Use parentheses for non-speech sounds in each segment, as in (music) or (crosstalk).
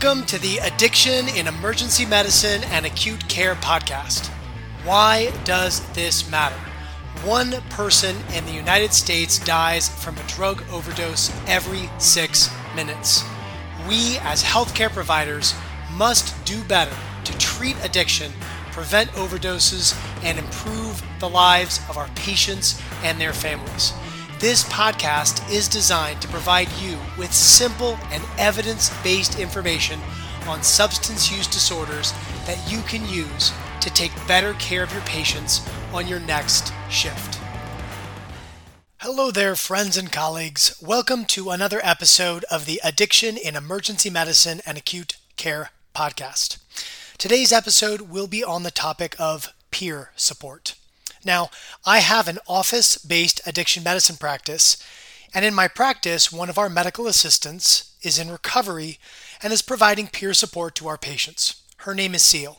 Welcome to the Addiction in Emergency Medicine and Acute Care podcast. Why does this matter? One person in the United States dies from a drug overdose every six minutes. We, as healthcare providers, must do better to treat addiction, prevent overdoses, and improve the lives of our patients and their families. This podcast is designed to provide you with simple and evidence based information on substance use disorders that you can use to take better care of your patients on your next shift. Hello there, friends and colleagues. Welcome to another episode of the Addiction in Emergency Medicine and Acute Care podcast. Today's episode will be on the topic of peer support. Now, I have an office based addiction medicine practice, and in my practice, one of our medical assistants is in recovery and is providing peer support to our patients. Her name is Ceil.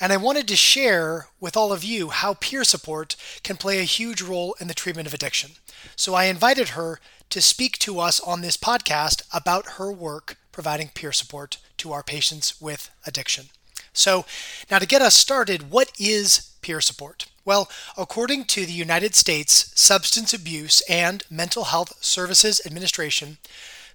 And I wanted to share with all of you how peer support can play a huge role in the treatment of addiction. So I invited her to speak to us on this podcast about her work providing peer support to our patients with addiction. So, now to get us started, what is peer support? Well, according to the United States Substance Abuse and Mental Health Services Administration,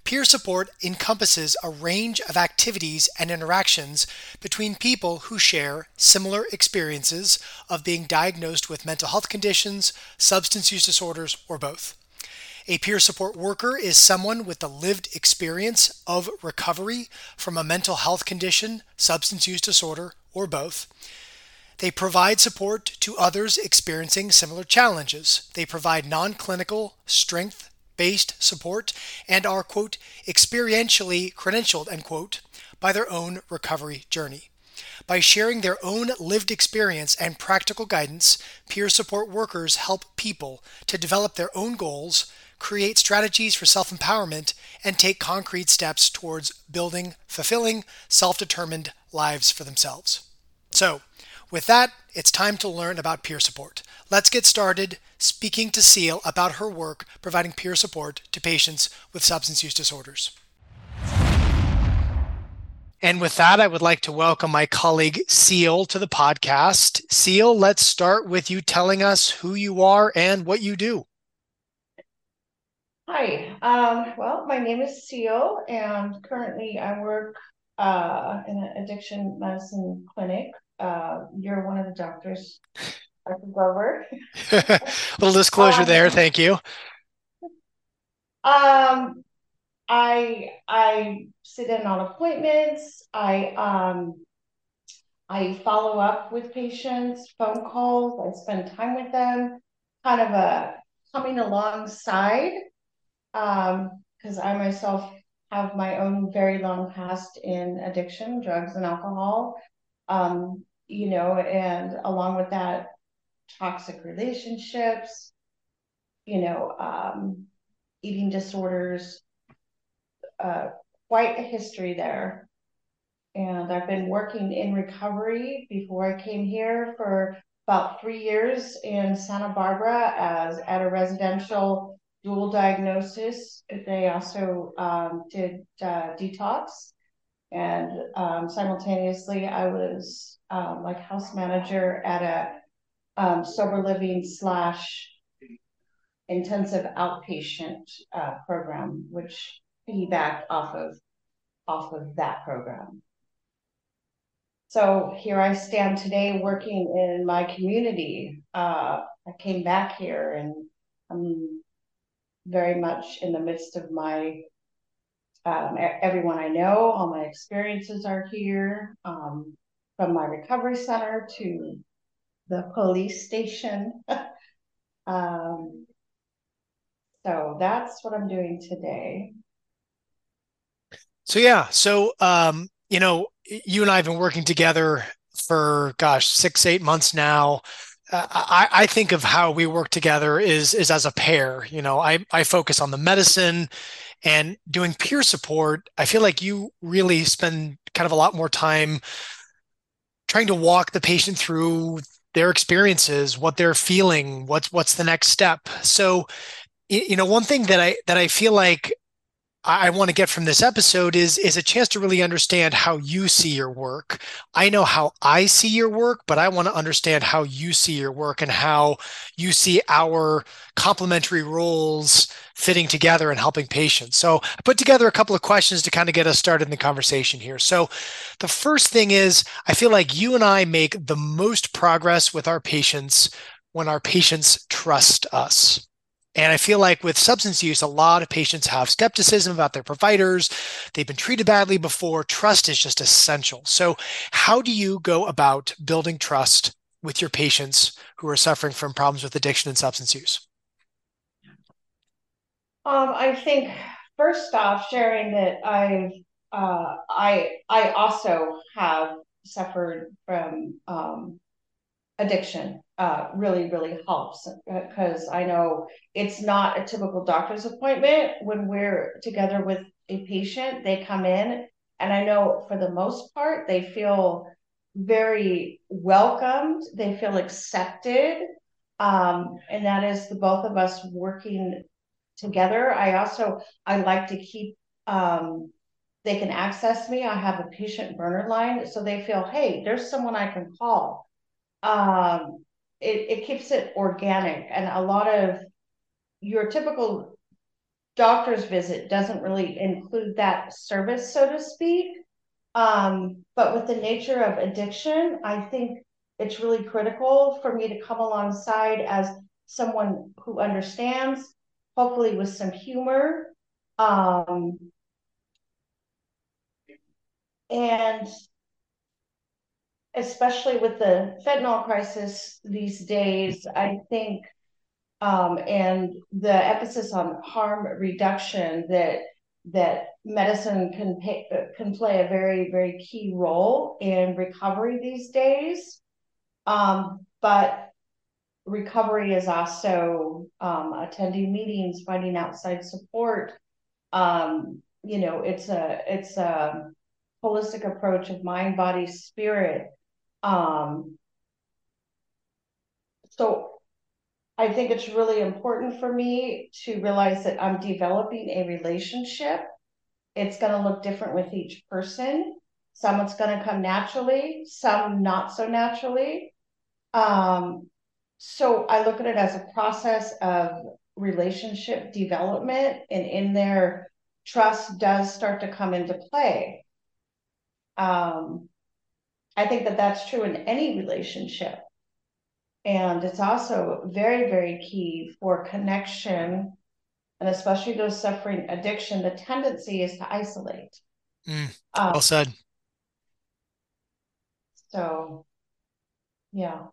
peer support encompasses a range of activities and interactions between people who share similar experiences of being diagnosed with mental health conditions, substance use disorders, or both. A peer support worker is someone with the lived experience of recovery from a mental health condition, substance use disorder, or both. They provide support to others experiencing similar challenges. They provide non clinical, strength based support and are, quote, experientially credentialed, end quote, by their own recovery journey. By sharing their own lived experience and practical guidance, peer support workers help people to develop their own goals, create strategies for self empowerment, and take concrete steps towards building fulfilling, self determined lives for themselves. So, with that, it's time to learn about peer support. Let's get started speaking to Ceil about her work providing peer support to patients with substance use disorders. And with that, I would like to welcome my colleague Ceil to the podcast. Ceil, let's start with you telling us who you are and what you do. Hi, um, well, my name is Ceil, and currently I work uh, in an addiction medicine clinic uh, you're one of the doctors. I can go over. Little disclosure um, there. Thank you. Um, I I sit in on appointments. I um I follow up with patients, phone calls. I spend time with them, kind of a coming alongside, um because um, I myself have my own very long past in addiction, drugs and alcohol. Um, you know, and along with that, toxic relationships, you know, um, eating disorders, uh, quite a history there. And I've been working in recovery before I came here for about three years in Santa Barbara as at a residential dual diagnosis. They also um, did uh, detox and um, simultaneously, I was um, like house manager at a um, sober living slash intensive outpatient uh, program, which piggybacked off of off of that program. So here I stand today working in my community. Uh, I came back here and I'm very much in the midst of my um, everyone I know, all my experiences are here, um, from my recovery center to the police station. (laughs) um, so that's what I'm doing today. So yeah, so um, you know, you and I have been working together for gosh six eight months now. Uh, I, I think of how we work together is is as a pair. You know, I I focus on the medicine and doing peer support, I feel like you really spend kind of a lot more time trying to walk the patient through their experiences, what they're feeling, what's what's the next step. So, you know, one thing that I that I feel like I want to get from this episode is is a chance to really understand how you see your work. I know how I see your work, but I want to understand how you see your work and how you see our complementary roles fitting together and helping patients. So I put together a couple of questions to kind of get us started in the conversation here. So the first thing is I feel like you and I make the most progress with our patients when our patients trust us. And I feel like with substance use, a lot of patients have skepticism about their providers. They've been treated badly before. Trust is just essential. So, how do you go about building trust with your patients who are suffering from problems with addiction and substance use? Um, I think first off, sharing that I've uh, I I also have suffered from um, addiction uh, really, really helps because I know it's not a typical doctor's appointment when we're together with a patient. They come in, and I know for the most part, they feel very welcomed, they feel accepted. Um, and that is the both of us working together. I also I like to keep um, they can access me. I have a patient burner line, so they feel, hey, there's someone I can call um, it, it keeps it organic. And a lot of your typical doctor's visit doesn't really include that service, so to speak. Um, but with the nature of addiction, I think it's really critical for me to come alongside as someone who understands, hopefully with some humor. Um, and especially with the fentanyl crisis these days, I think, um, and the emphasis on harm reduction that that medicine can pay, can play a very very key role in recovery these days. Um, but recovery is also um, attending meetings, finding outside support. Um, you know, it's a it's a holistic approach of mind, body, spirit um, so I think it's really important for me to realize that I'm developing a relationship. It's going to look different with each person. Some it's going to come naturally, some not so naturally. Um, so I look at it as a process of relationship development, and in there, trust does start to come into play. Um, I think that that's true in any relationship. And it's also very, very key for connection, and especially those suffering addiction. The tendency is to isolate. Mm, well um, said. So, yeah.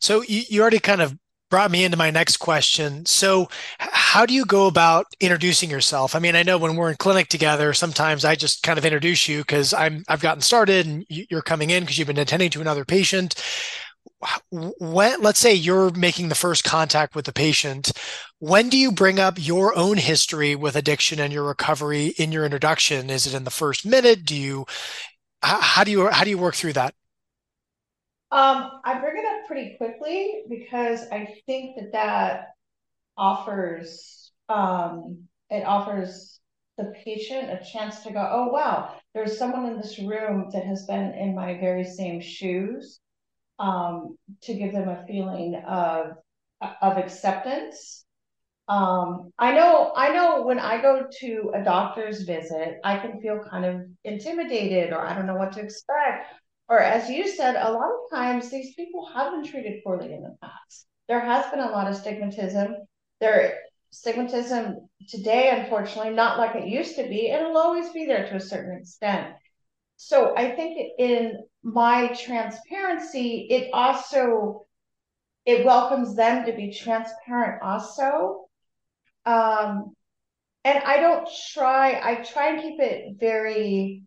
So you, you already kind of brought me into my next question. So, how do you go about introducing yourself? I mean, I know when we're in clinic together, sometimes I just kind of introduce you because I'm I've gotten started and you're coming in because you've been attending to another patient. When let's say you're making the first contact with the patient, when do you bring up your own history with addiction and your recovery in your introduction? Is it in the first minute? Do you how do you how do you work through that? Um, I bring it up pretty quickly because I think that that offers um, it offers the patient a chance to go, oh wow, there's someone in this room that has been in my very same shoes. Um, to give them a feeling of of acceptance. Um, I know, I know when I go to a doctor's visit, I can feel kind of intimidated or I don't know what to expect or as you said, a lot of times these people have been treated poorly in the past. There has been a lot of stigmatism. There stigmatism today, unfortunately, not like it used to be. It'll always be there to a certain extent. So I think in my transparency, it also it welcomes them to be transparent also. Um, and I don't try, I try and keep it very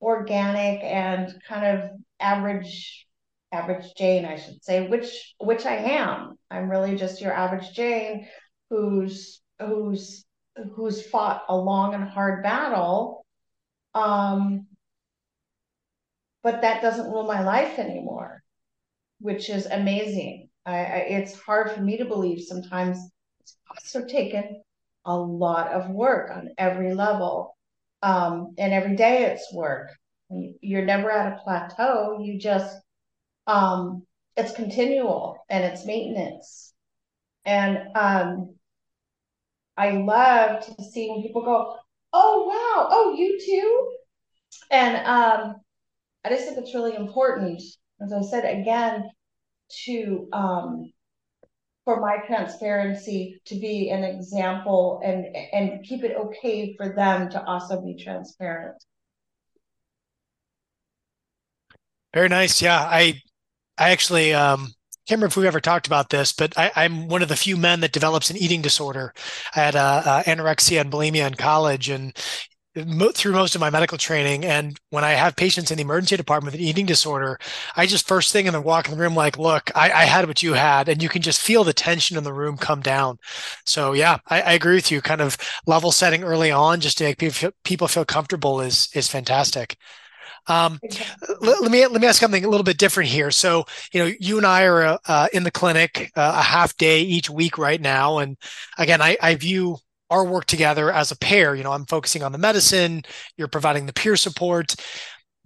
organic and kind of average average Jane, I should say, which which I am. I'm really just your average Jane who's who's who's fought a long and hard battle. Um, but that doesn't rule my life anymore, which is amazing. I, I, it's hard for me to believe sometimes it's also taken a lot of work on every level. Um, and every day it's work. You're never at a plateau. You just, um, it's continual and it's maintenance. And um, I love to see when people go, oh, wow, oh, you too? And um, I just think it's really important, as I said again, to um, for my transparency to be an example and and keep it okay for them to also be transparent. Very nice. Yeah, I I actually um can't remember if we ever talked about this, but I, am one of the few men that develops an eating disorder. I had uh, uh, anorexia and bulimia in college, and through most of my medical training and when i have patients in the emergency department with an eating disorder i just first thing in the walk in the room like look I, I, had what you had and you can just feel the tension in the room come down. So yeah I, I agree with you. Kind of level setting early on just to make people feel, people feel comfortable is is fantastic. Um, let, let, me let me ask something a little bit different here. So, you know, you and I are uh, in the clinic uh, a half day each week right now, and again, I, I view our work together as a pair. You know, I'm focusing on the medicine, you're providing the peer support.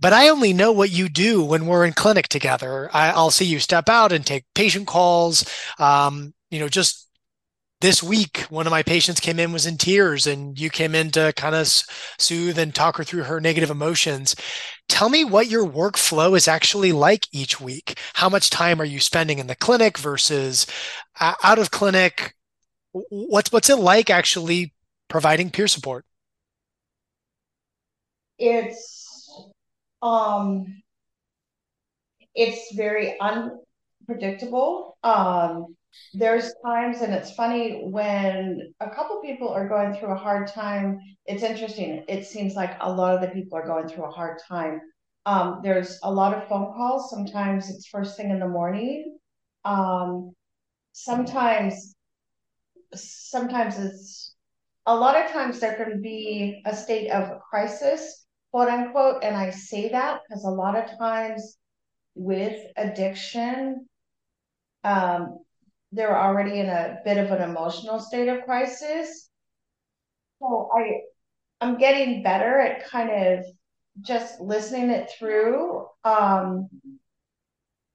But I only know what you do when we're in clinic together. I, will see you step out and take patient calls. Um, you know, just this week, one of my patients came in was in tears, and you came in to kind of soothe and talk her through her negative emotions. Tell me what your workflow is actually like each week. How much time are you spending in the clinic versus uh, out of clinic? What's what's it like actually providing peer support? It's um it's very unpredictable. Um there's times and it's funny when a couple people are going through a hard time it's interesting it seems like a lot of the people are going through a hard time um, there's a lot of phone calls sometimes it's first thing in the morning um, sometimes sometimes it's a lot of times there can be a state of crisis, quote unquote. And I say that because a lot of times with addiction, um, they're already in a bit of an emotional state of crisis. So I I'm getting better at kind of just listening it through, um,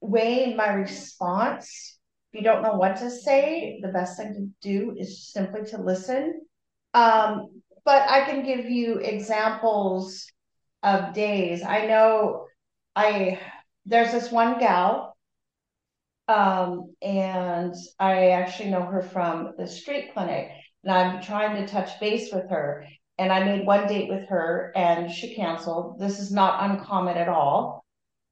weighing my response if you don't know what to say, the best thing to do is simply to listen. Um, but I can give you examples of days. I know I there's this one gal, um, and I actually know her from the street clinic, and I'm trying to touch base with her. And I made one date with her, and she canceled. This is not uncommon at all.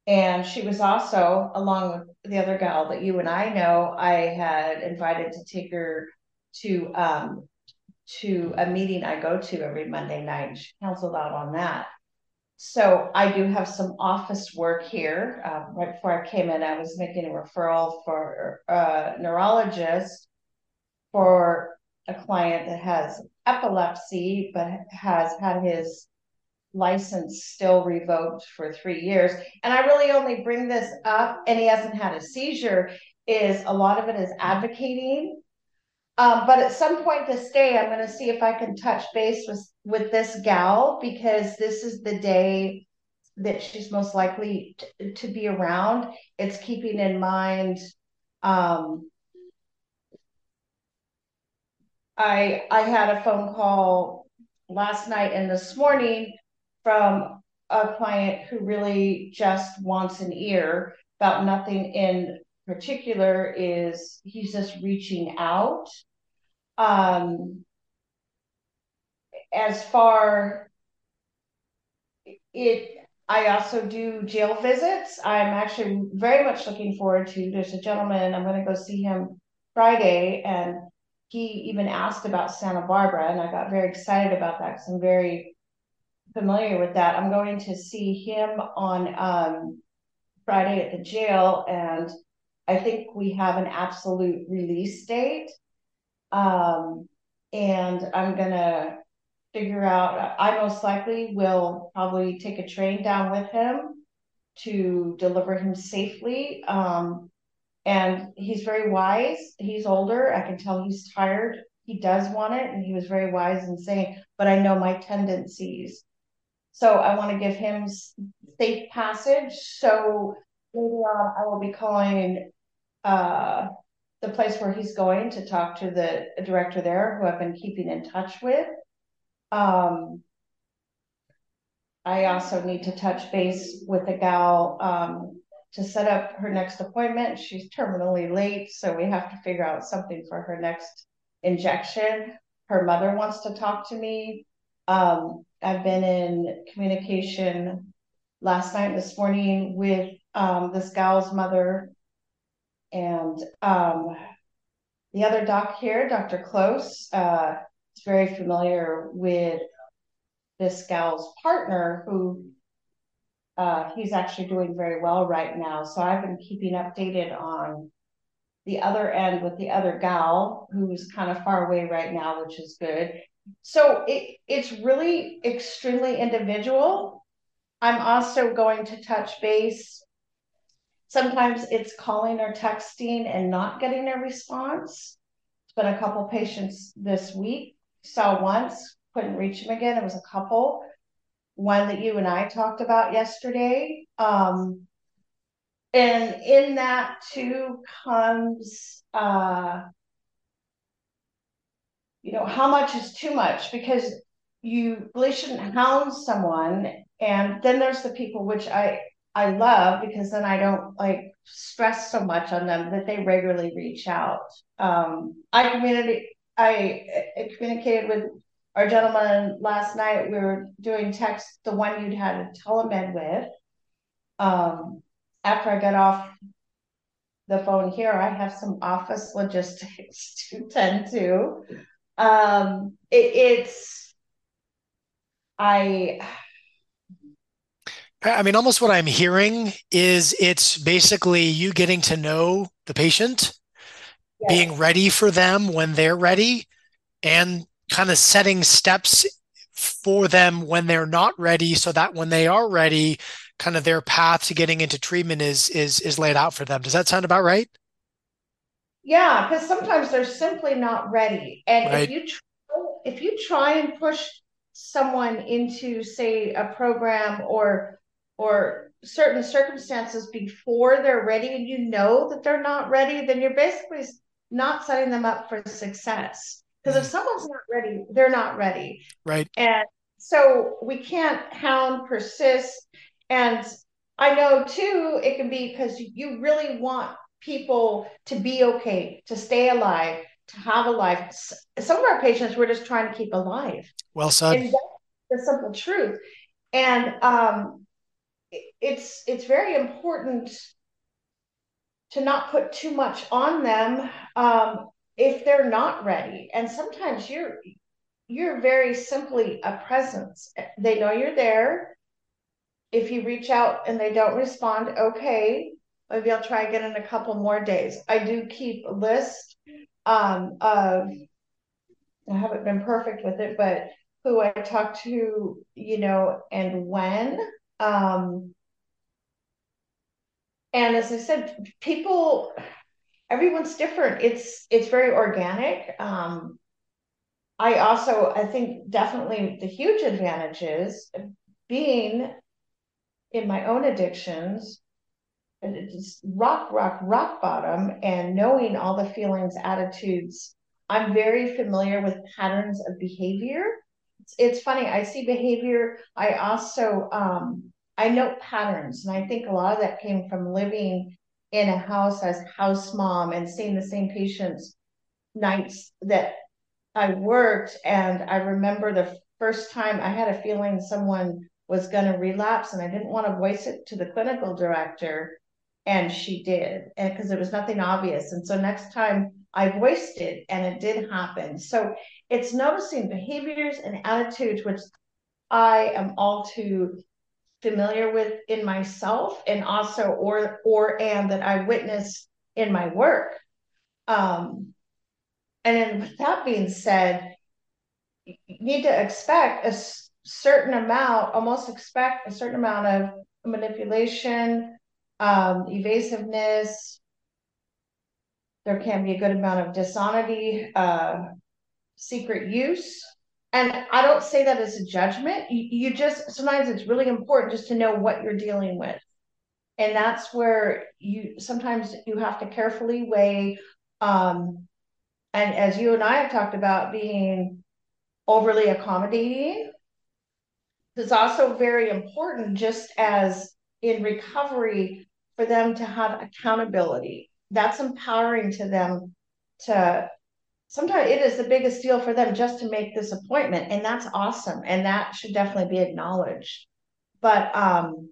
And she was also, along with the other gal that you and I know, I had invited to take her to um, to a meeting I go to every Monday night. She canceled out on that. So I do have some office work here. Um, right before I came in, I was making a referral for a neurologist for a client that has epilepsy, but has had his license still revoked for three years. And I really only bring this up, and he hasn't had a seizure, is a lot of it is advocating. Um, but at some point this day, I'm going to see if I can touch base with with this gal because this is the day that she's most likely t- to be around. It's keeping in mind. Um, I I had a phone call last night and this morning from a client who really just wants an ear about nothing in particular is he's just reaching out. Um, as far it i also do jail visits. I'm actually very much looking forward to there's a gentleman i'm going to go see him friday and he even asked about santa barbara and i got very excited about that because i'm very familiar with that. I'm going to see him on um, Friday at the jail, and I think we have an absolute release date. Um, and I'm gonna figure out. I most likely will probably take a train down with him to deliver him safely. Um, and he's very wise. He's older. I can tell he's tired. he does want it, and he was very wise in saying, "But I know my tendencies." So I want to give him safe passage. So later on, I will be calling uh, the place where he's going to talk to the director there, who I've been keeping in touch with. Um, I also need to touch base with the gal um, to set up her next appointment. She's terminally late, so we have to figure out something for her next injection. Her mother wants to talk to me. Um, I've been in communication last night, this morning with um, this gal's mother and um, the other doc here, Dr. Close, uh, is very familiar with this gal's partner who uh, he's actually doing very well right now. So I've been keeping updated on the other end with the other gal who's kind of far away right now, which is good. So it, it's really extremely individual. I'm also going to touch base. Sometimes it's calling or texting and not getting a response. It's been a couple patients this week. Saw once, couldn't reach him again. It was a couple. One that you and I talked about yesterday. Um, and in that too comes uh, you know how much is too much? Because you really shouldn't hound someone and then there's the people which i i love because then i don't like stress so much on them that they regularly reach out. Um i community i, I communicated with our gentleman last night. We were doing text the one you'd had a telemed with. Um after i got off the phone here i have some office logistics (laughs) to tend to um, it, it's I. I mean, almost what I'm hearing is it's basically you getting to know the patient, yes. being ready for them when they're ready, and kind of setting steps for them when they're not ready so that when they are ready kind of their path to getting into treatment is is is laid out for them does that sound about right yeah, because sometimes they're simply not ready. And right. if you try, if you try and push someone into, say, a program or or certain circumstances before they're ready, and you know that they're not ready, then you're basically not setting them up for success. Because if mm. someone's not ready, they're not ready. Right. And so we can't hound, persist. And I know too, it can be because you really want people to be okay, to stay alive, to have a life. Some of our patients we're just trying to keep alive. Well said. The simple truth. And um, it's it's very important to not put too much on them um, if they're not ready. And sometimes you're you're very simply a presence. They know you're there. If you reach out and they don't respond, okay, Maybe I'll try again in a couple more days. I do keep a list um, of, I haven't been perfect with it, but who I talk to, you know, and when. Um, and as I said, people, everyone's different. It's it's very organic. Um, I also I think definitely the huge advantage is being in my own addictions it's rock, rock, rock bottom, and knowing all the feelings, attitudes. I'm very familiar with patterns of behavior. It's, it's funny. I see behavior. I also um, I note patterns, and I think a lot of that came from living in a house as house mom and seeing the same patients nights that I worked. And I remember the first time I had a feeling someone was going to relapse, and I didn't want to voice it to the clinical director and she did and because there was nothing obvious. And so next time i voiced it and it did happen. So it's noticing behaviors and attitudes which i am all too familiar with in myself and also or or and that i witness in my work. Um and then with that being said you need to expect a certain amount almost expect a certain amount of manipulation um, evasiveness. There can be a good amount of dishonesty, uh, secret use. And I don't say that as a judgment. You, you just sometimes it's really important just to know what you're dealing with. And that's where you sometimes you have to carefully weigh um, and as you and I have talked about being overly accommodating, it's also very important, just as in recovery, for them to have accountability. That's empowering to them to sometimes it is the biggest deal for them just to make this appointment and that's awesome and that should definitely be acknowledged but um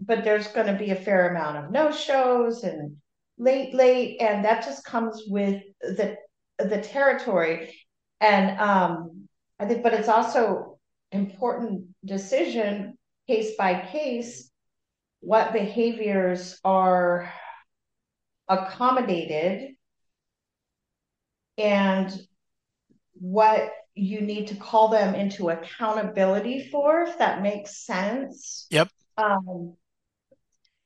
but there's going to be a fair amount of no shows and late late and that just comes with the the territory and um i think but it's also important decision case by case what behaviors are accommodated and what you need to call them into accountability for, if that makes sense. Yep. Um,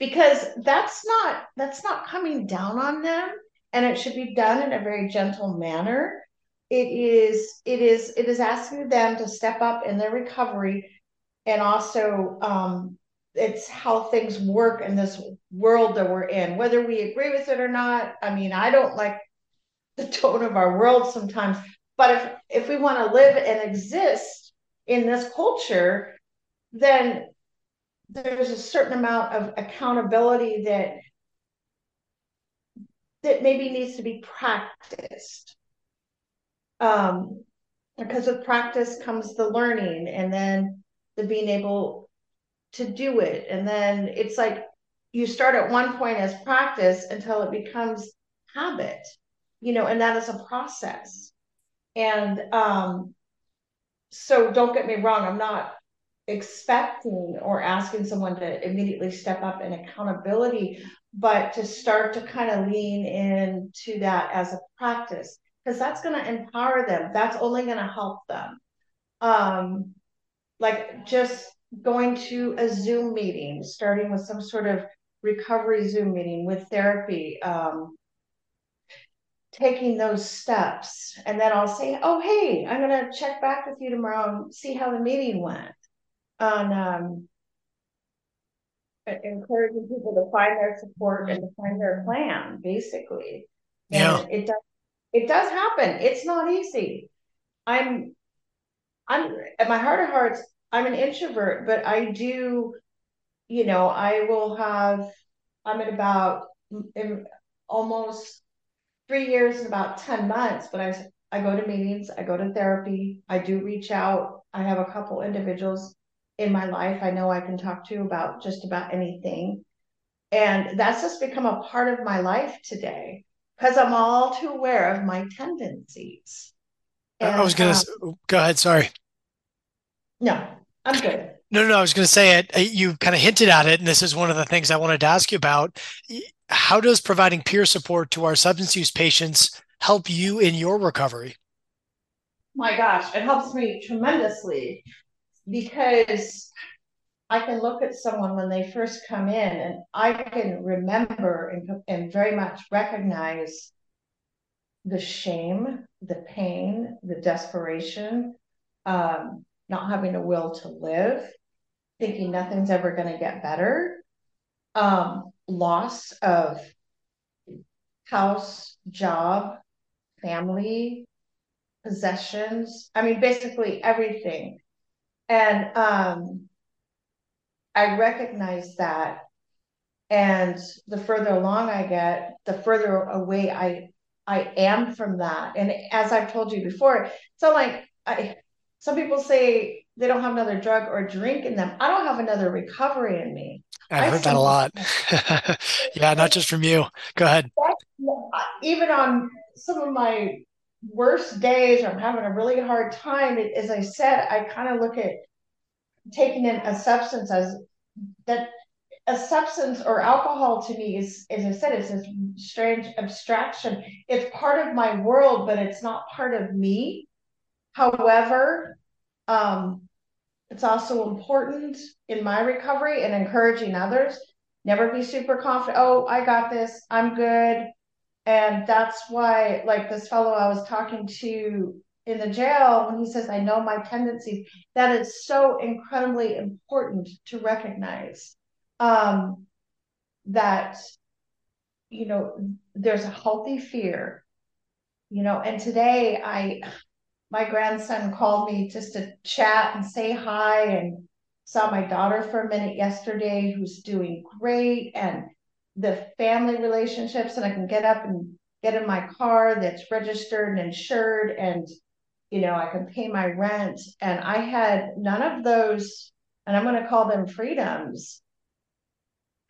because that's not that's not coming down on them, and it should be done in a very gentle manner. It is it is it is asking them to step up in their recovery, and also um, it's how things work in this world that we're in, whether we agree with it or not. I mean, I don't like (laughs) the tone of our world sometimes. But if if we want to live and exist in this culture, then there's a certain amount of accountability that that maybe needs to be practiced. Um, because with practice comes the learning and then the being able to do it. And then it's like you start at one point as practice until it becomes habit you know, and that is a process. And um, so don't get me wrong, I'm not expecting or asking someone to immediately step up in accountability, but to start to kind of lean into that as a practice because that's going to empower them. That's only going to help them. Um, like just going to a Zoom meeting, starting with some sort of recovery Zoom meeting with therapy, um, taking those steps. And then I'll say, oh, hey, I'm going to check back with you tomorrow and see how the meeting went. On um, encouraging people to find their support and to find their plan, basically. Yeah. And it does it does happen. It's not easy. I'm I'm at my heart of hearts, I'm an introvert, but I do, you know, I will have I'm at about in almost three years and about 10 months, but I, I go to meetings, I go to therapy, I do reach out. I have a couple individuals in my life I know I can talk to about just about anything. And that's just become a part of my life today because I'm all too aware of my tendencies. And, I was going to um, go ahead. Sorry. No, I'm good. No, no, no I was going to say it. You kind of hinted at it, and this is one of the things I wanted to ask you about how does providing peer support to our substance use patients help you in your recovery? My gosh, it helps me tremendously because I can look at someone when they first come in and I can remember and, and very much recognize the shame, the pain, the desperation, um, not having a will to live, thinking nothing's ever going to get better. Um, loss of house, job, family, possessions. I mean, basically everything. And um, I recognize that. And the further along I get, the further away I I am from that. And as I've told you before, so like I some people say they don't have another drug or drink in them. I don't have another recovery in me. I've heard that a lot. (laughs) yeah, not just from you. Go ahead. Even on some of my worst days, or I'm having a really hard time. As I said, I kind of look at taking in a substance as that a substance or alcohol to me is, as I said, it's this strange abstraction. It's part of my world, but it's not part of me. However, um, it's also important in my recovery and encouraging others. Never be super confident. Oh, I got this. I'm good. And that's why, like this fellow I was talking to in the jail, when he says, I know my tendencies, that is so incredibly important to recognize um, that, you know, there's a healthy fear, you know, and today I, my grandson called me just to chat and say hi and saw my daughter for a minute yesterday who's doing great and the family relationships and I can get up and get in my car that's registered and insured and you know I can pay my rent. And I had none of those and I'm going to call them freedoms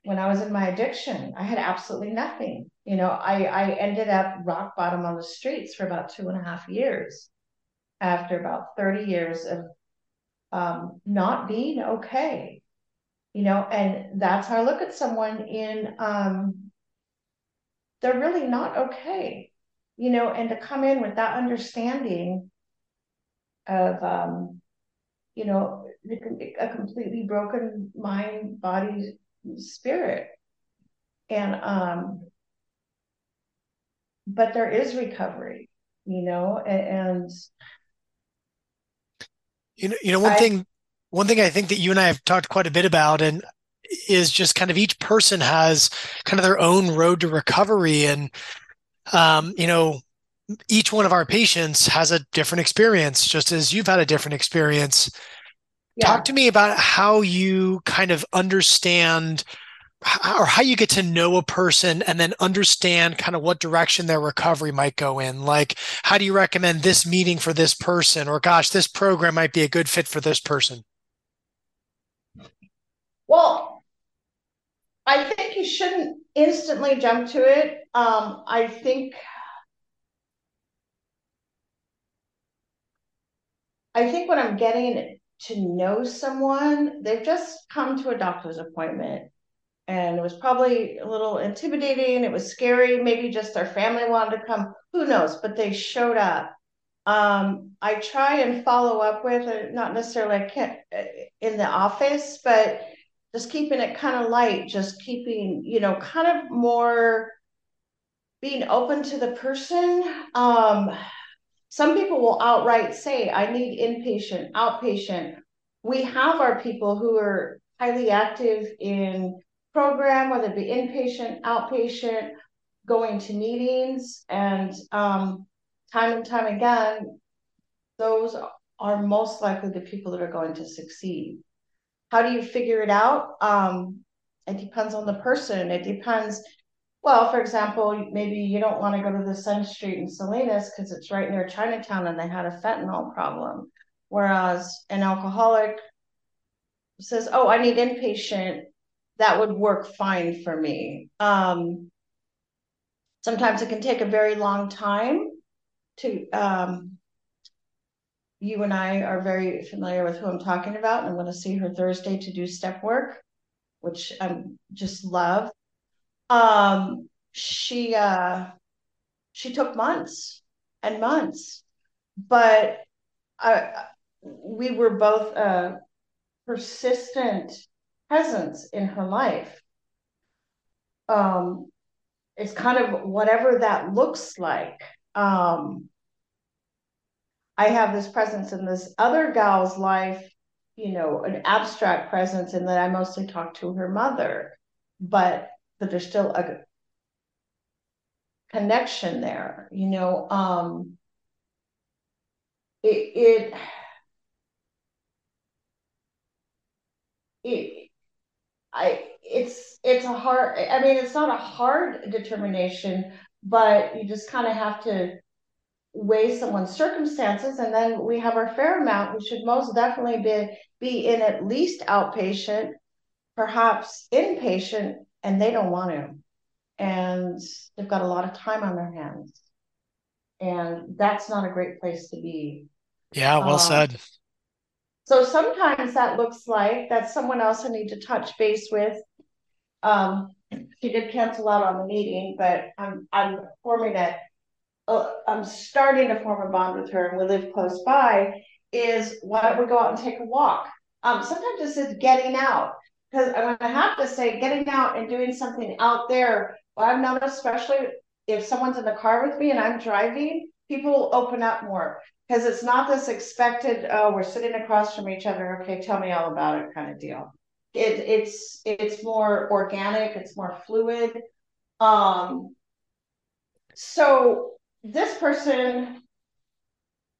when I was in my addiction. I had absolutely nothing. You know I I ended up rock bottom on the streets for about two and a half years after about 30 years of um, not being okay. You know and that's how i look at someone in um they're really not okay. You know and to come in with that understanding of um you know a completely broken mind body spirit. And um but there is recovery you know and, and you know you know one I, thing one thing I think that you and I have talked quite a bit about and is just kind of each person has kind of their own road to recovery and um, you know each one of our patients has a different experience just as you've had a different experience yeah. talk to me about how you kind of understand or how you get to know a person and then understand kind of what direction their recovery might go in. Like how do you recommend this meeting for this person? Or gosh this program might be a good fit for this person. Well, I think you shouldn't instantly jump to it. Um, I think I think when I'm getting to know someone, they've just come to a doctor's appointment and it was probably a little intimidating. It was scary. Maybe just their family wanted to come. Who knows? But they showed up. Um, I try and follow up with, uh, not necessarily uh, in the office, but just keeping it kind of light, just keeping, you know, kind of more being open to the person. Um, some people will outright say, I need inpatient, outpatient. We have our people who are highly active in program, whether it be inpatient, outpatient, going to meetings, and um, time and time again, those are most likely the people that are going to succeed. How do you figure it out? Um, it depends on the person. It depends. Well, for example, maybe you don't want to go to the Sun Street in Salinas because it's right near Chinatown and they had a fentanyl problem. Whereas an alcoholic says, Oh, I need inpatient, that would work fine for me. Um, sometimes it can take a very long time to um, you and I are very familiar with who I'm talking about. And I'm going to see her Thursday to do step work, which I just love. Um, she uh, she took months and months, but I, we were both a persistent presence in her life. Um, it's kind of whatever that looks like. Um, I have this presence in this other gal's life, you know, an abstract presence, and that I mostly talk to her mother, but but there's still a connection there, you know. Um, it it it I it's it's a hard. I mean, it's not a hard determination, but you just kind of have to weigh someone's circumstances, and then we have our fair amount who should most definitely be be in at least outpatient, perhaps inpatient, and they don't want to, and they've got a lot of time on their hands, and that's not a great place to be. Yeah, well um, said. So sometimes that looks like that's someone else I need to touch base with. Um, she did cancel out on the meeting, but I'm I'm forming it uh, I'm starting to form a bond with her and we live close by is why don't we go out and take a walk? Um, sometimes this is getting out because I'm going to have to say getting out and doing something out there. Well, I've noticed, especially if someone's in the car with me and I'm driving, people will open up more because it's not this expected, oh, we're sitting across from each other. Okay, tell me all about it kind of deal. It, it's it's more organic, it's more fluid. Um, so this person,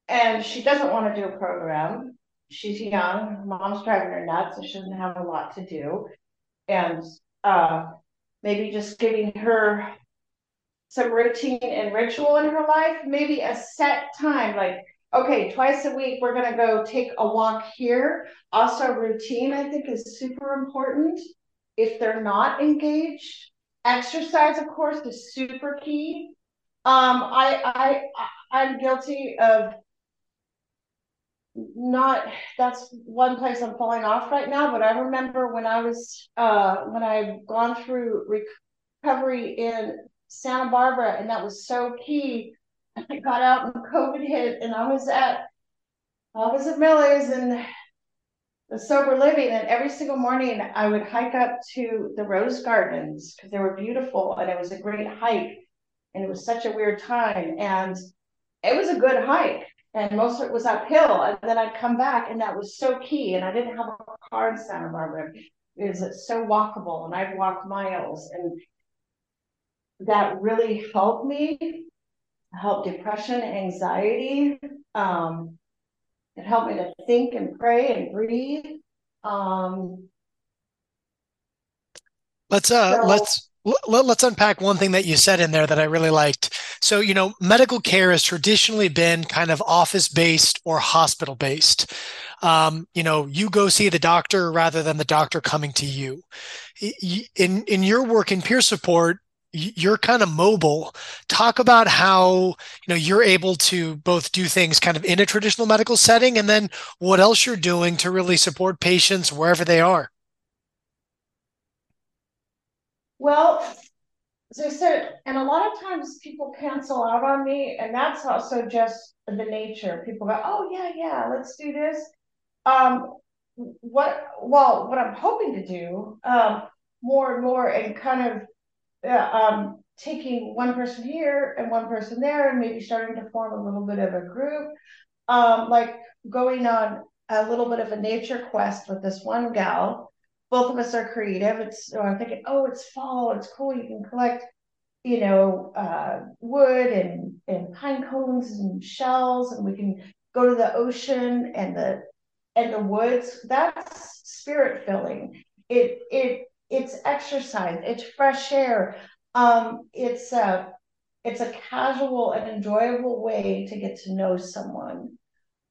and she doesn't want to do a program. She's young, mom's driving her nuts, and she doesn't have a lot to do. And uh, maybe just giving her some routine and ritual in her life, maybe a set time, like, okay, twice a week, we're going to go take a walk here. Also, routine, I think, is super important if they're not engaged. Exercise, of course, is super key. Um, I, I, I'm guilty of not that's one place I'm falling off right now, but I remember when I was uh when I've gone through recovery in Santa Barbara, and that was so key. (laughs) I got out and COVID hit, and I was at I was at Millie's and the sober living, and every single morning I would hike up to the rose gardens because they were beautiful, and it was a great hike, and it was such a weird time, and it was a good hike, and most of it was uphill, and then I'd come back, and that was so key, and I didn't have a car in Santa Barbara. It was so walkable, and I'd walk miles, and that really helped me help depression, anxiety. Um, it helped me to think and pray and breathe. Um, let's uh, so, let's let, us unpack one thing that you said in there that I really liked. So, you know, medical care has traditionally been kind of office based or hospital based. Um, you know, you go see the doctor rather than the doctor coming to you. In in your work in peer support, you're kind of mobile. Talk about how you know you're able to both do things kind of in a traditional medical setting and then what else you're doing to really support patients wherever they are. Well as i said and a lot of times people cancel out on me and that's also just the nature. People go oh yeah yeah let's do this. Um what well what i'm hoping to do um more and more and kind of um, taking one person here and one person there and maybe starting to form a little bit of a group. Um, like going on a little bit of a nature quest with this one gal. Both of us are creative. It's so i'm thinking oh it's fall. It's cool. You can collect you know uh, wood and and pine cones and shells and we can go to the ocean and the and the woods. That's spirit filling. It it it's exercise, it's fresh air. Um, it's a it's a casual and enjoyable way to get to know someone.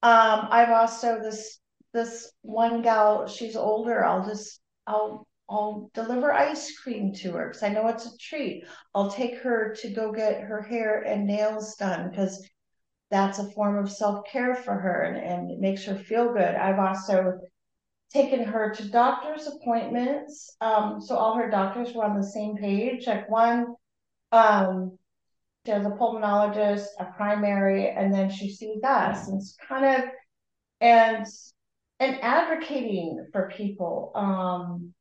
Um, I've also this this one gal, she's older. I'll just I'll I'll deliver ice cream to her because I know it's a treat. I'll take her to go get her hair and nails done because that's a form of self care for her and, and it makes her feel good. I've also taken her to doctor's appointments. Um, so all her doctors were on the same page. Like one, um, there's a pulmonologist, a primary, and then she sees us. And it's kind of and and advocating for people. Um,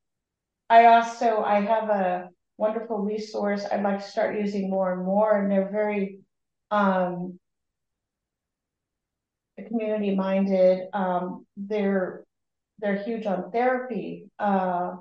I also I have a wonderful resource I'd like to start using more and more, and they're very um, community minded. Um, they're they're huge on therapy. Uh,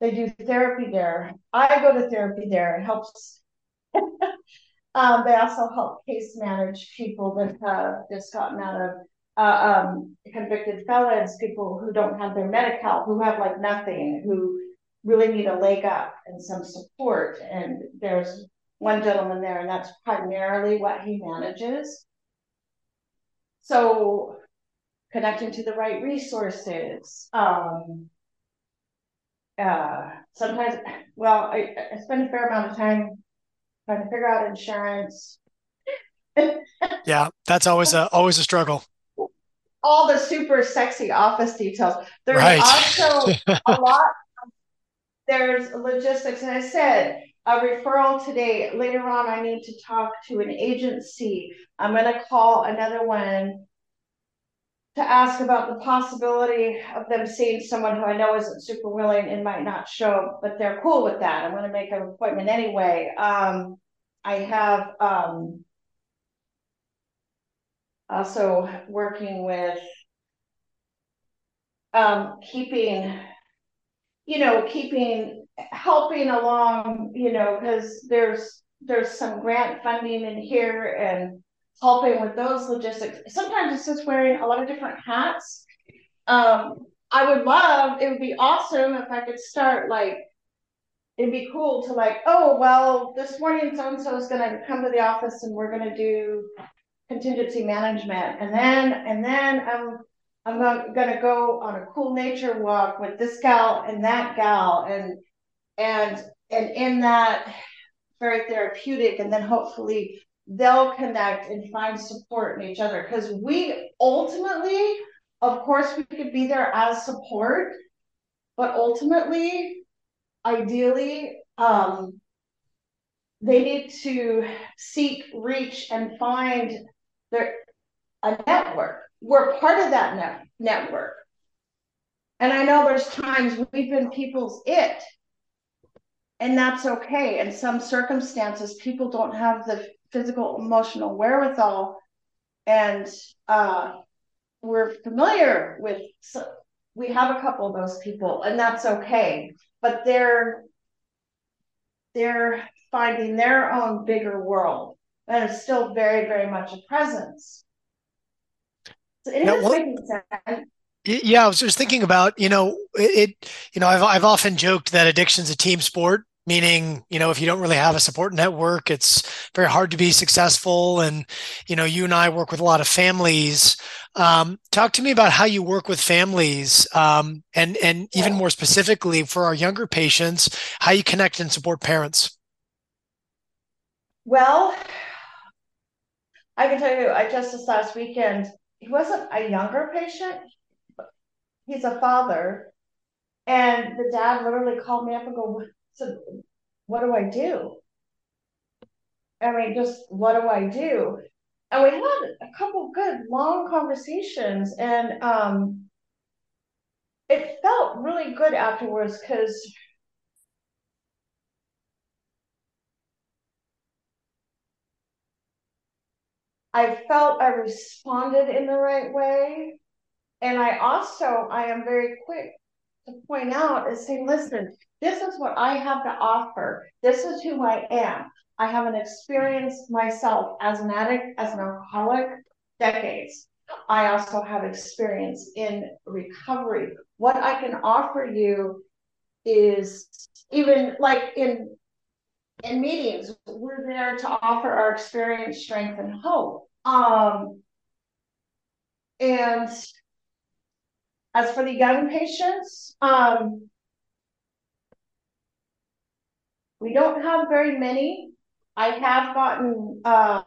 they do therapy there. I go to therapy there. It helps. (laughs) um, they also help case manage people that have just gotten out of uh, um, convicted felons, people who don't have their medical, who have like nothing, who really need a leg up and some support. And there's one gentleman there, and that's primarily what he manages. So connecting to the right resources. Um, uh, sometimes, well, I, I spend a fair amount of time trying to figure out insurance. (laughs) yeah, that's always a always a struggle. All the super sexy office details. There's right. also (laughs) a lot. There's logistics, and I said a referral today. Later on, I need to talk to an agency. I'm going to call another one to ask about the possibility of them seeing someone who I know isn't super willing and might not show, but they're cool with that. I'm going to make an appointment anyway. Um, I have um, also working with um, keeping, you know, keeping helping along, you know, because there's there's some grant funding in here and helping with those logistics. Sometimes it's just wearing a lot of different hats. Um, I would love, it would be awesome if I could start like, it'd be cool to like, oh, well, this morning so and so is going to come to the office and we're going to do contingency management. And then, and then I'm, I'm going to go on a cool nature walk with this gal and that gal. And, and, and in that, very therapeutic. And then hopefully they'll connect and find support in each other. Because we ultimately of course we could be there as support but ultimately ideally um, they need to seek reach and find their a network. We're part of that net, network. And i know there's times we've been people's it and that's okay. In some circumstances people don't have the physical emotional wherewithal. And uh, we're familiar with so we have a couple of those people and that's okay. But they're they're finding their own bigger world and it's still very very much a presence. So it is making sense. Yeah, I was just thinking about, you know, it, you know, I've, I've often joked that addiction's a team sport meaning you know if you don't really have a support network it's very hard to be successful. And you know you and i work with a lot of families. Um, talk to me about how you work with families um, and and even more specifically for our younger patients how you connect and support parents. Well i can tell you i just this last weekend he wasn't a younger patient he's a father. And the dad literally called me up and go so what do I do? I mean, just what do I do? And we had a couple good long conversations, and um, it felt really good afterwards because I felt I responded in the right way. And I also, I am very quick to point out and say, listen, this is what I have to offer. This is who I am. I have an experience myself as an addict, as an alcoholic, decades. I also have experience in recovery. What I can offer you is even like in in meetings, we're there to offer our experience, strength, and hope. Um, and as for the young patients, um, we don't have very many. I have gotten uh,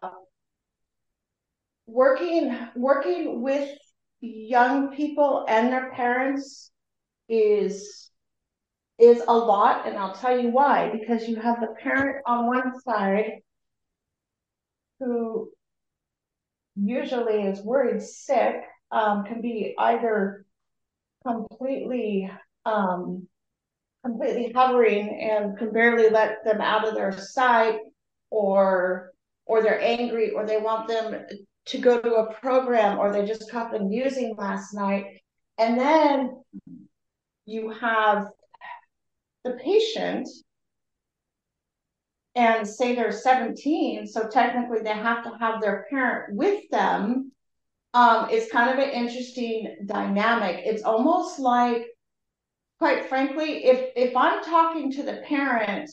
working working with young people and their parents is is a lot, and I'll tell you why. Because you have the parent on one side who usually is worried sick, um, can be either completely um, completely hovering and can barely let them out of their sight or or they're angry or they want them to go to a program or they just caught them using last night and then you have the patient and say they're 17 so technically they have to have their parent with them um, it's kind of an interesting dynamic. It's almost like, quite frankly, if if I'm talking to the parent,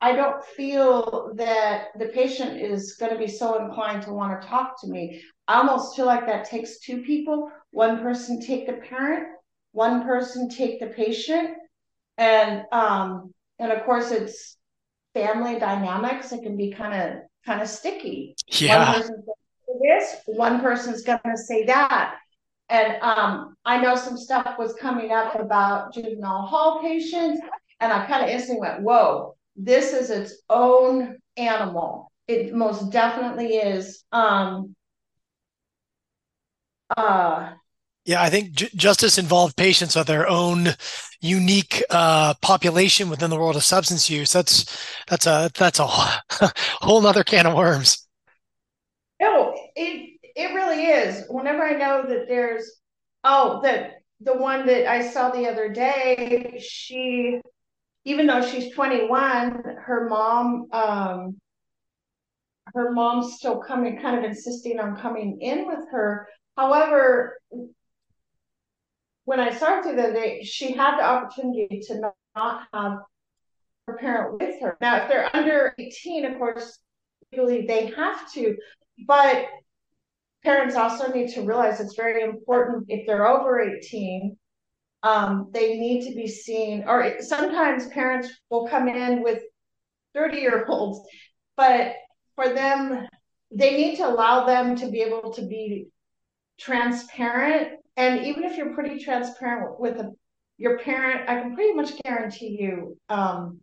I don't feel that the patient is going to be so inclined to want to talk to me. I almost feel like that takes two people. One person take the parent, one person take the patient, and um, and of course it's family dynamics. It can be kind of kind of sticky. Yeah. One person this, one person's going to say that. And um, I know some stuff was coming up about juvenile hall patients, and I kind of instantly went, whoa, this is its own animal. It most definitely is. Um, uh, Yeah, I think j- justice involved patients are their own unique uh, population within the world of substance use. That's that's a that's a (laughs) whole other can of worms. No, it it really is. Whenever I know that there's oh that the one that I saw the other day, she even though she's 21, her mom um her mom's still coming, kind of insisting on coming in with her. However, when I saw her the day, she had the opportunity to not, not have her parent with her. Now, if they're under 18, of course, legally they have to, but parents also need to realize it's very important if they're over 18 um, they need to be seen or sometimes parents will come in with 30 year olds but for them they need to allow them to be able to be transparent. And even if you're pretty transparent with a, your parent i can pretty much guarantee you um,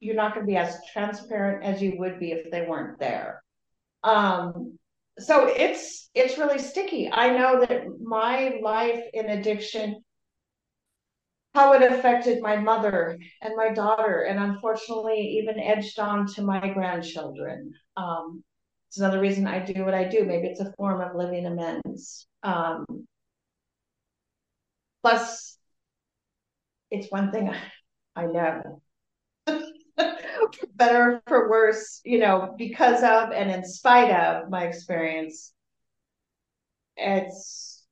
you're not going to be as transparent as you would be if they weren't there. Um, so it's it's really sticky. I know that my life in addiction, how it affected my mother and my daughter, and unfortunately even edged on to my grandchildren. Um, it's another reason I do what I do. Maybe it's a form of living amends. Um, plus, it's one thing I, (laughs) I know (laughs) better for worse, you know, because of and in spite of my experience. It's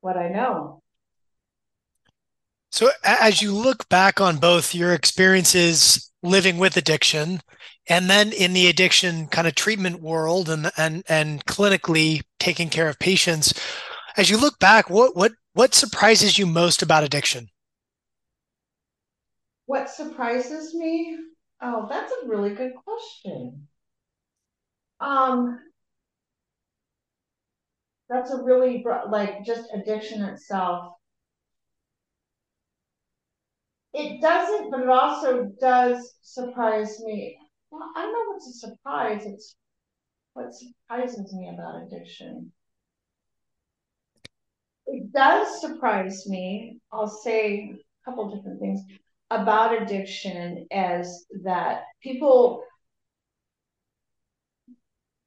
what I know. So, as you look back on both your experiences living with addiction and then in the addiction kind of treatment world and and and clinically taking care of patients, as you look back, what what what surprises you most about addiction? What surprises me? Oh, that's a really good question. Um, that's a really like just addiction itself. It doesn't, but it also does surprise me. Well, I don't know what's a surprise. It's what surprises me about addiction. It does surprise me. I'll say a couple different things about addiction as that people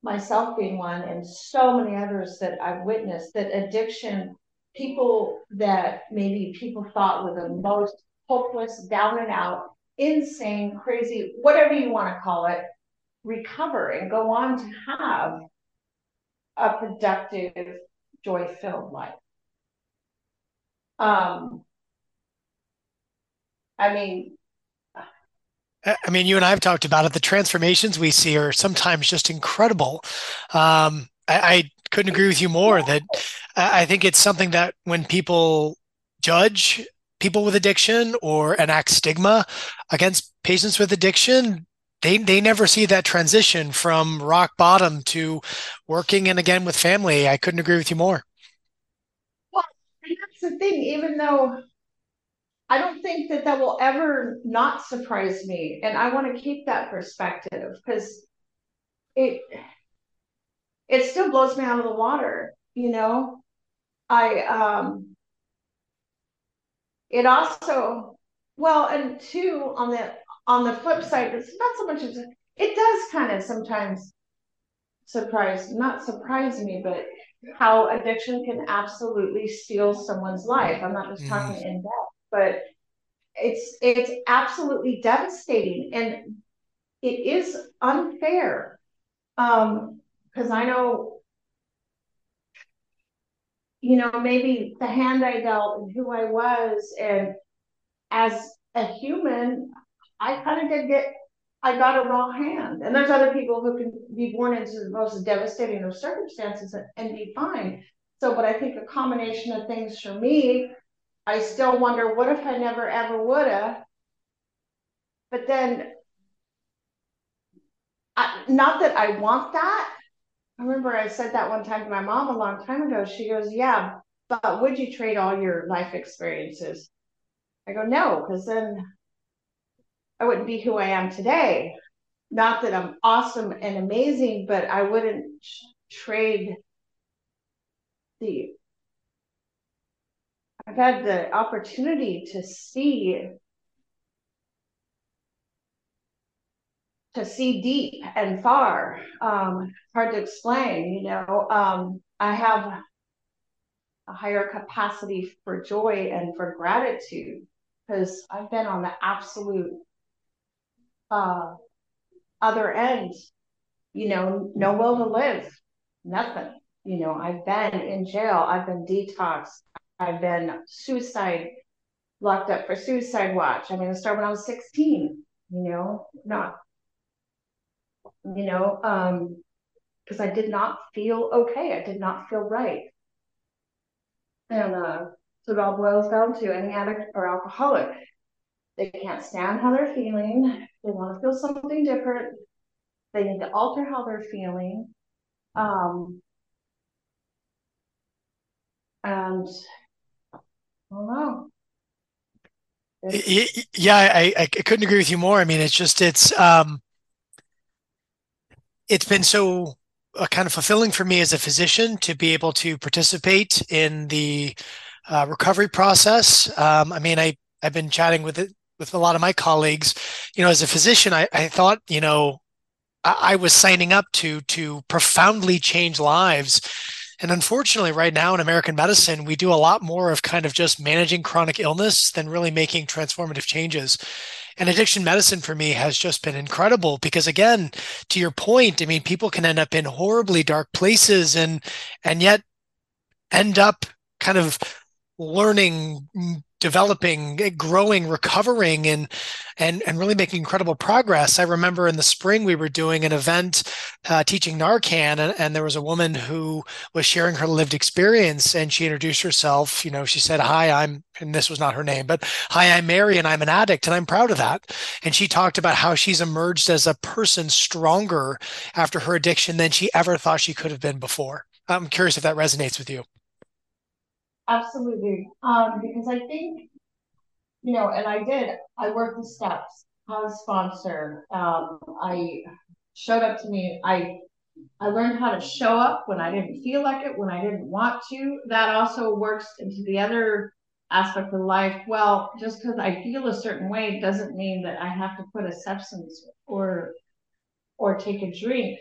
myself being one and so many others that I've witnessed that addiction people that maybe people thought were the most hopeless down and out insane crazy whatever you want to call it recover and go on to have a productive joy filled life. Um I mean, I mean, you and I have talked about it. The transformations we see are sometimes just incredible. Um, I, I, couldn't agree with you more. That I think it's something that when people judge people with addiction or enact stigma against patients with addiction, they they never see that transition from rock bottom to working and again with family. I couldn't agree with you more. Well, that's the thing. Even though I don't think that that will ever not surprise me. And I want to keep that perspective because it it still blows me out of the water, you know. I um it also well and two on the on the flip side, it's not so much as it does kind of sometimes surprise not surprise me, but how addiction can absolutely steal someone's life. I'm not just mm. talking in depth but it's it's absolutely devastating. And it is unfair um because i know you know maybe the hand i dealt and who i was and as a human i kind of did get i got a raw hand. And there's other people who can be born into the most devastating of circumstances and, and be fine. So but i think a combination of things for me I still wonder what if I never ever would have. But then, I, not that I want that. I remember I said that one time to my mom a long time ago. She goes, Yeah, but would you trade all your life experiences? I go, No, because then I wouldn't be who I am today. Not that I'm awesome and amazing, but I wouldn't trade the I've had the opportunity to see to see deep and far. Um, hard to explain, you know. Um, I have a higher capacity for joy and for gratitude because I've been on the absolute uh, other end. You know, no will to live, nothing. You know, I've been in jail, I've been detoxed, I've been suicide, locked up for suicide watch. I mean, it started when I was 16, you know, not you know, um, because I did not feel okay. I did not feel right. And uh, so it all boils down to any addict or alcoholic. They can't stand how they're feeling. They want to feel something different. They need to alter how they're feeling. Um, and I don't know. yeah, I, I couldn't agree with you more. I mean, it's just it's um, it's been so uh, kind of fulfilling for me as a physician to be able to participate in the uh, recovery process. Um, I mean, I I've been chatting with it with a lot of my colleagues. You know, as a physician, I, I thought you know I, I was signing up to to profoundly change lives. And unfortunately, right now in American medicine, we do a lot more of kind of just managing chronic illness than really making transformative changes. And addiction medicine for me has just been incredible because again, to your point, I mean, people can end up in horribly dark places and and yet end up kind of learning developing, eh, growing, recovering, and and and really making incredible progress. I remember in the spring we were doing an event uh, teaching Narcan, and, and, there was a woman who was sharing her lived experience, and she introduced herself. You know, she said, "Hi, I'm," and this was not her name, but "Hi, I'm Mary, and I'm an addict, and I'm proud of that." And she talked about how she's emerged as a person stronger after her addiction than she ever thought she could have been before. I'm curious if that resonates with you. Absolutely. Um, because I think, you know, and I did, I worked the steps, I was sponsor. Um, I showed up to me, I I learned how to show up when I didn't feel like it, when I didn't want to. That also works into the other aspect of life. Well, just because I feel a certain way doesn't mean that I have to put a substance or or take a drink.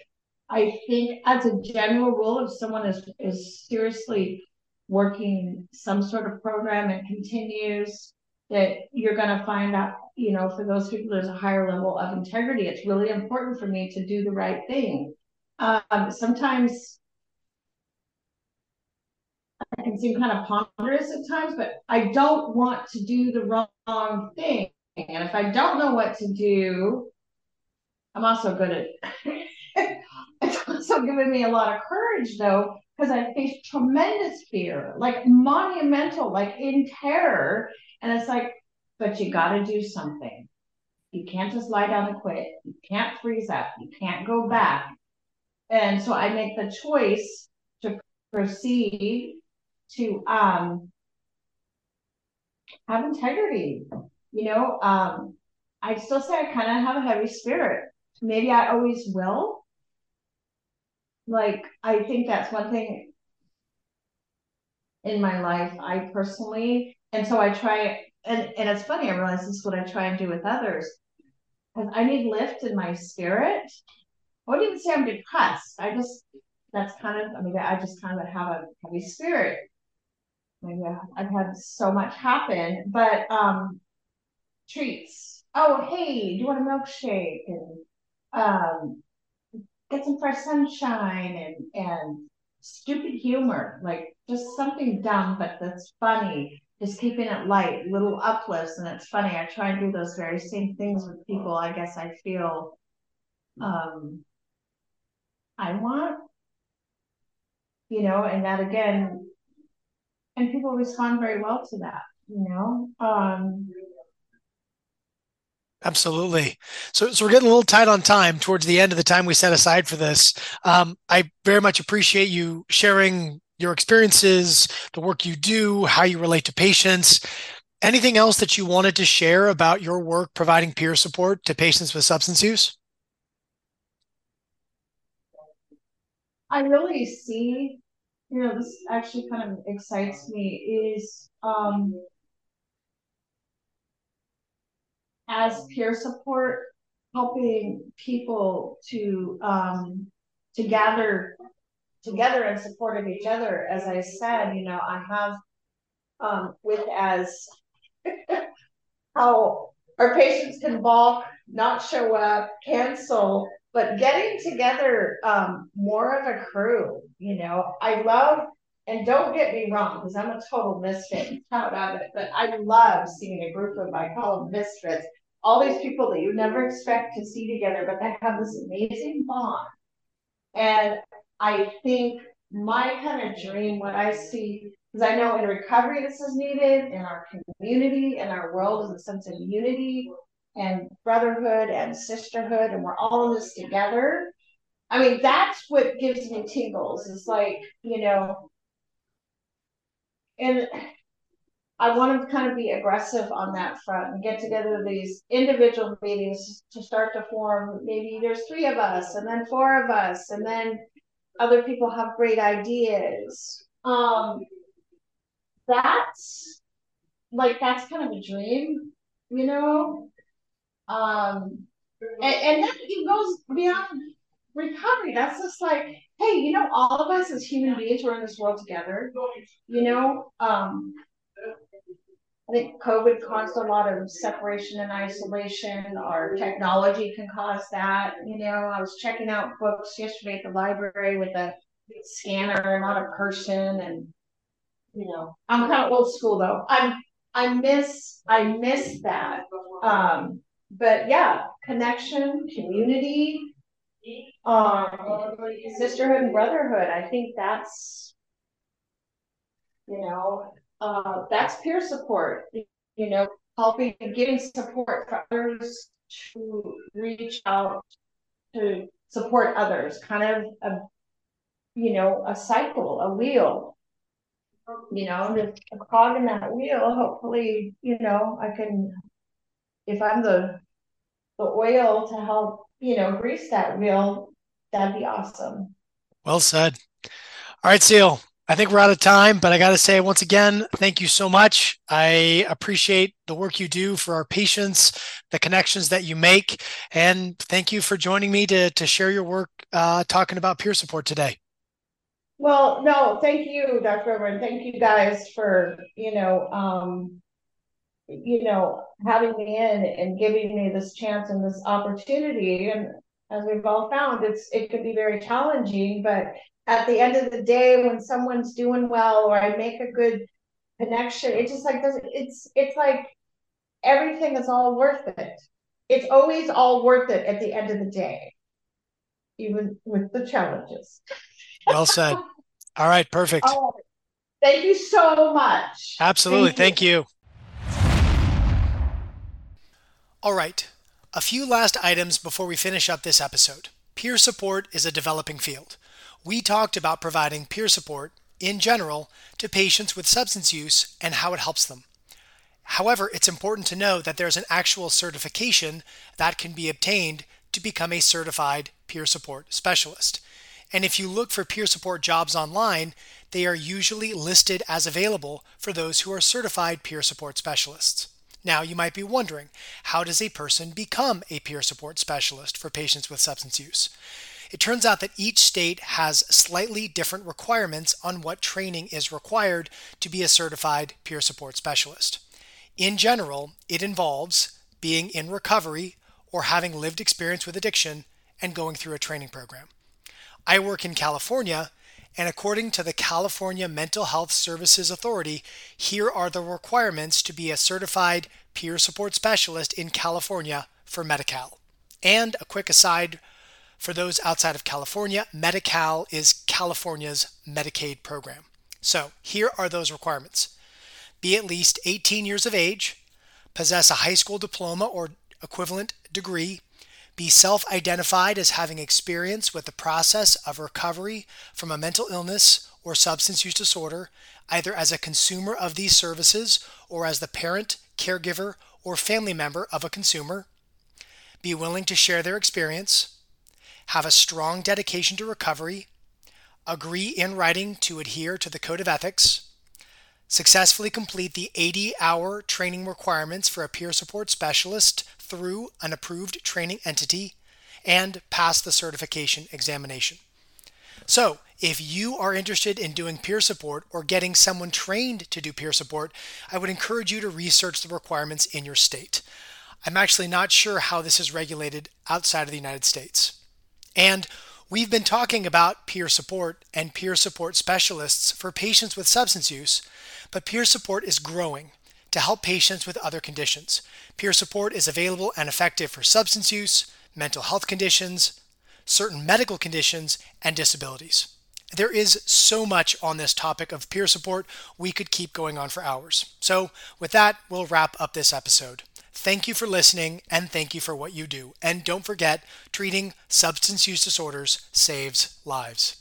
I think as a general rule, if someone is is seriously working some sort of program and continues that you're going to find out you know for those people there's a higher level of integrity. It's really important for me to do the right thing. Um, sometimes i can seem kind of ponderous at times but i don't want to do the wrong thing. And if i don't know what to do i'm also good at (laughs) it's also given me a lot of courage though because I faced tremendous fear, like monumental, like in terror. And it's like, but you got to do something. You can't just lie down and quit. You can't freeze up. You can't go back. And so I make the choice to proceed to um, have integrity. You know, um, I still say I kind of have a heavy spirit. Maybe I always will, like I think that's one thing in my life I personally and so I try and and it's funny I realize this is what I try and do with others because I need lift in my spirit. I wouldn't even say I'm depressed. I just that's kind of I mean I just kind of have a heavy spirit. Maybe I've had so much happen, but um treats. Oh hey, do you want a milkshake? And um get some fresh sunshine and and stupid humor, like just something dumb but that's funny. Just keeping it light, little uplifts, and it's funny. I try and do those very same things with people. I guess I feel um, I want, you know, and that again, and people respond very well to that, you know. Um, Absolutely. So, so we're getting a little tight on time towards the end of the time we set aside for this. Um, I very much appreciate you sharing your experiences, the work you do, how you relate to patients. Anything else that you wanted to share about your work providing peer support to patients with substance use? I really see you know, this actually kind of excites me is um, as peer support, helping people to um, to gather together in support of each other. As I said, you know, I have um, with as (laughs) how our patients can balk, not show up, cancel, but getting together um, more of a crew, you know, I love, and don't get me wrong, because I'm a total misfit, proud of it, but I love seeing a group of, I call them misfits, all these people that you never expect to see together, but they have this amazing bond. And I think my kind of dream, what I see, because I know in recovery this is needed, in our community, in our world, is a sense of unity and brotherhood and sisterhood, and we're all in this together. I mean, that's what gives me tingles. It's like, you know, and I want to kind of be aggressive on that front and get together these individual meetings to start to form. Maybe there's three of us, and then four of us, and then other people have great ideas. Um, that's like that's kind of a dream, you know. Um, and, and then it goes beyond recovery. That's just like, hey, you know, all of us as human beings, we're in this world together. You know, um, I think COVID caused a lot of separation and isolation. Our technology can cause that. You know, I was checking out books yesterday at the library with a scanner, not a person, and you know, I'm kind of old school though. I'm I miss I miss that. Um, but yeah, connection, community, um, sisterhood and brotherhood. I think that's you know uh, that's peer support. You know, helping giving support for others to reach out to support others. Kind of a you know a cycle, a wheel. You know, there's a cog in that wheel. Hopefully, you know, I can if I'm the the oil to help, you know, grease that wheel, that'd be awesome. Well said. All right, Ceil. I think we're out of time, but I got to say once again, thank you so much. I appreciate the work you do for our patients, the connections that you make, and thank you for joining me to to share your work uh, talking about peer support today. Well, no, thank you, Dr. Grover. Thank you guys for you know um, you know, having me in and giving me this chance and this opportunity. And as we've all found, it's it can be very challenging, but at the end of the day, when someone's doing well or I make a good connection, it just like doesn't it's it's like everything is all worth it. It's always all worth it at the end of the day, even with the challenges. Well said. (laughs) All right, perfect. Oh, thank you so much. Absolutely. Thank you. Thank you. All right, a few last items before we finish up this episode. Peer support is a developing field. We talked about providing peer support in general to patients with substance use and how it helps them. However, it's important to know that there's an actual certification that can be obtained to become a certified peer support specialist. And if you look for peer support jobs online, they are usually listed as available for those who are certified peer support specialists. Now, you might be wondering how does a person become a peer support specialist for patients with substance use? It turns out that each state has slightly different requirements on what training is required to be a certified peer support specialist. In general, it involves being in recovery or having lived experience with addiction and going through a training program. I work in California, and according to the California Mental Health Services Authority, here are the requirements to be a certified peer support specialist in California for Medi-Cal. And a quick aside for those outside of California, Medi-Cal is California's Medicaid program. So here are those requirements be at least 18 years of age, possess a high school diploma or equivalent degree, be self identified as having experience with the process of recovery from a mental illness or substance use disorder, either as a consumer of these services or as the parent, caregiver, or family member of a consumer. Be willing to share their experience. Have a strong dedication to recovery. agree in writing to adhere to the Code of Ethics, successfully complete the 80 hour training requirements for a peer support specialist through an approved training entity, and pass the certification examination. So, if you are interested in doing peer support or getting someone trained to do peer support, I would encourage you to research the requirements in your state. I'm actually not sure how this is regulated outside of the United States. And we've been talking about peer support and peer support specialists for patients with substance use, but peer support is growing to help patients with other conditions. Peer support is available and effective for substance use, mental health conditions, certain medical conditions, and disabilities. There is so much on this topic of peer support, we could keep going on for hours. So, with that, we'll wrap up this episode. Thank you for listening and thank you for what you do. And don't forget, treating substance use disorders saves lives.